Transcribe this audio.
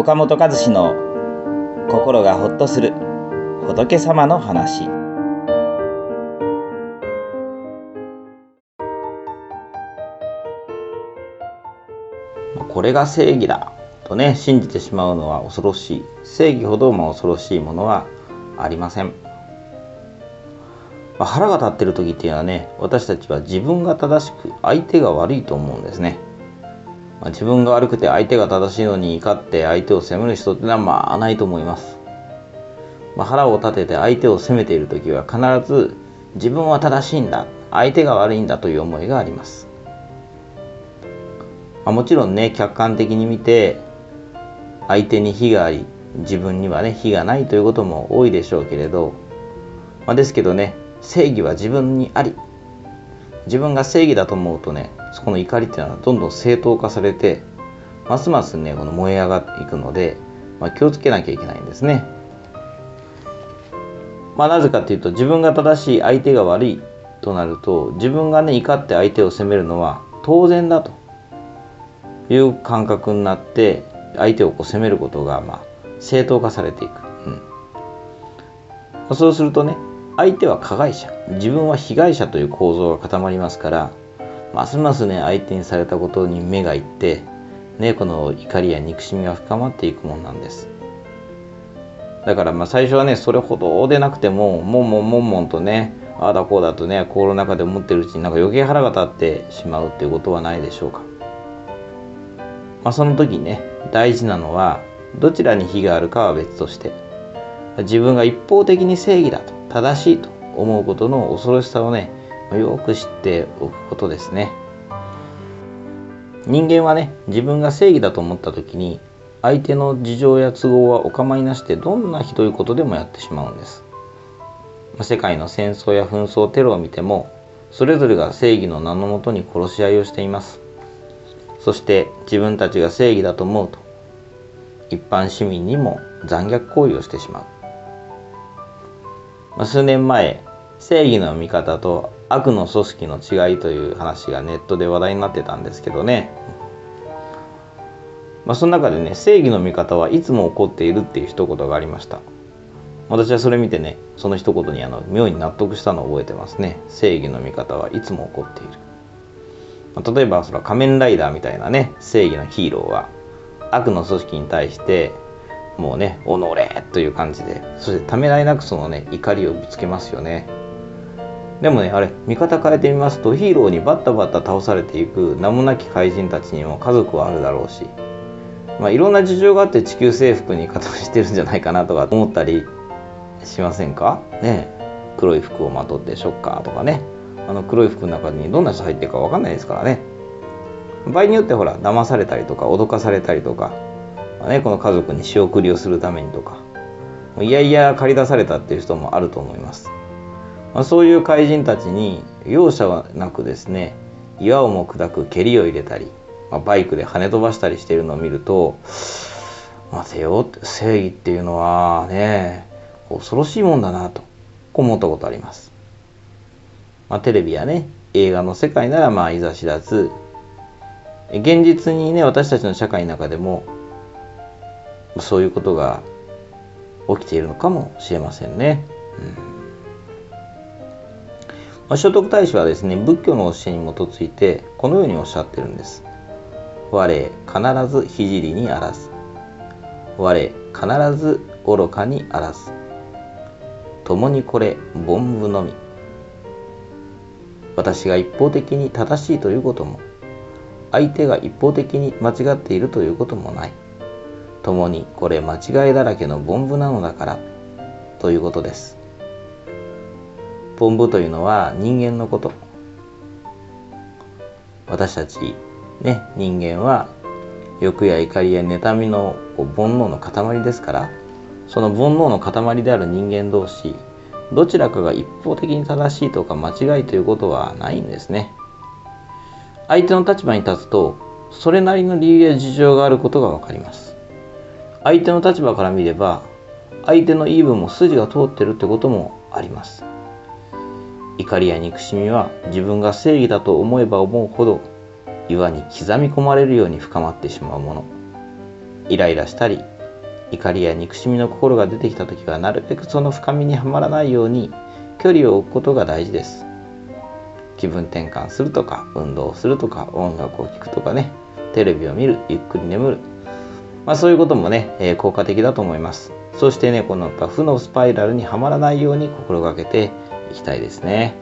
岡本和志の心がほっとする仏様の話。これが正義だとね信じてしまうのは恐ろしい。正義ほどま恐ろしいものはありません、まあ、腹が立ってる時っていうのはね私たちは自分が正しく相手が悪いと思うんですね。まあ、自分が悪くて相手が正しいのに怒って相手を責める人ってのはまあないと思います。まあ、腹を立てて相手を責めている時は必ず自分は正しいんだ相手が悪いんだという思いがあります。まあ、もちろんね客観的に見て相手に非があり自分にはね非がないということも多いでしょうけれど、まあ、ですけどね正義は自分にあり自分が正義だと思うとねそこの怒りっていうのはどんどん正当化されてますますねこの燃え上がっていくので、まあ、気をつけなきゃいけないんですね。まあ、なぜかというと自分が正しい相手が悪いとなると自分がね怒って相手を責めるのは当然だという感覚になって相手をこう責めることがまあ正当化されていく、うん、そうするとね相手は加害者。自分は被害者という構造が固まりますからますますね相手にされたことに目がいって、ね、この怒りや憎しみが深まっていくもんなんです。だからまあ最初はねそれほどでなくてももんもんもんもんとねああだこうだとね心の中で思ってるうちになんか余計腹が立ってしまうっていうことはないでしょうか、まあ、その時ね大事なのはどちらに非があるかは別として自分が一方的に正義だと正しいと思うことの恐ろしさをねよく知っておくことですね。人間はね自分が正義だと思った時に相手の事情や都合はお構いなしでどんなひどいことでもやってしまうんです。世界の戦争や紛争テロを見てもそれぞれが正義の名のもとに殺し合いをしています。そして自分たちが正義だと思うと一般市民にも残虐行為をしてしまう、数年前正義の味方と悪の組織の違いという話がネットで話題になってたんですけどね。まあその中でね正義の味方はいつも起こっているっていう一言がありました。私はそれ見てねその一言にあの妙に納得したのを覚えてますね。正義の味方はいつも起こっている、まあ、例えばその仮面ライダーみたいなね正義のヒーローは悪の組織に対してもうね「おのれ!」という感じでそしてためらいなくそのね怒りをぶつけますよね。でもねあれ見方変えてみますとヒーローにバッタバッタ倒されていく名もなき怪人たちにも家族はあるだろうし、まあ、いろんな事情があって地球征服に加担してるんじゃないかなとか思ったりしませんか？ね。黒い服をまとってショッカーとかね。あの黒い服の中にどんな人入ってるか分かんないですからね。場合によってほら騙されたりとか脅かされたりとか、まあね、この家族に仕送りをするためにとかいやいや借り出されたっていう人もあると思います。まあ、そういう怪人たちに容赦はなくですね岩をも砕く蹴りを入れたり、まあ、バイクで跳ね飛ばしたりしているのを見ると待てよ正義っていうのはね恐ろしいもんだなとこう思ったことあります。まあ、テレビやね映画の世界ならまあいざ知らず現実にね私たちの社会の中でもそういうことが起きているのかもしれませんね。うんまあ、聖徳太子はですね仏教の教えに基づいてこのようにおっしゃってるんです。我必ず聖にあらず我必ず愚かにあらず共にこれ凡夫のみ。私が一方的に正しいということも相手が一方的に間違っているということもない。共にこれ間違いだらけの凡夫なのだからということです。本部というのは人間のこと。私たちね人間は欲や怒りや妬みの煩悩の塊ですからその煩悩の塊である人間同士どちらかが一方的に正しいとか間違いということはないんですね。相手の立場に立つとそれなりの理由や事情があることが分かります。相手の立場から見れば相手の言い分も筋が通ってるってこともあります。怒りや憎しみは自分が正義だと思えば思うほど岩に刻み込まれるように深まってしまうもの。イライラしたり怒りや憎しみの心が出てきた時はなるべくその深みにはまらないように距離を置くことが大事です。気分転換するとか運動するとか音楽を聴くとかね。テレビを見るゆっくり眠る。まあ、そういうこともね、えー、効果的だと思います。そしてねこの負のスパイラルにはまらないように心がけていきたいですね。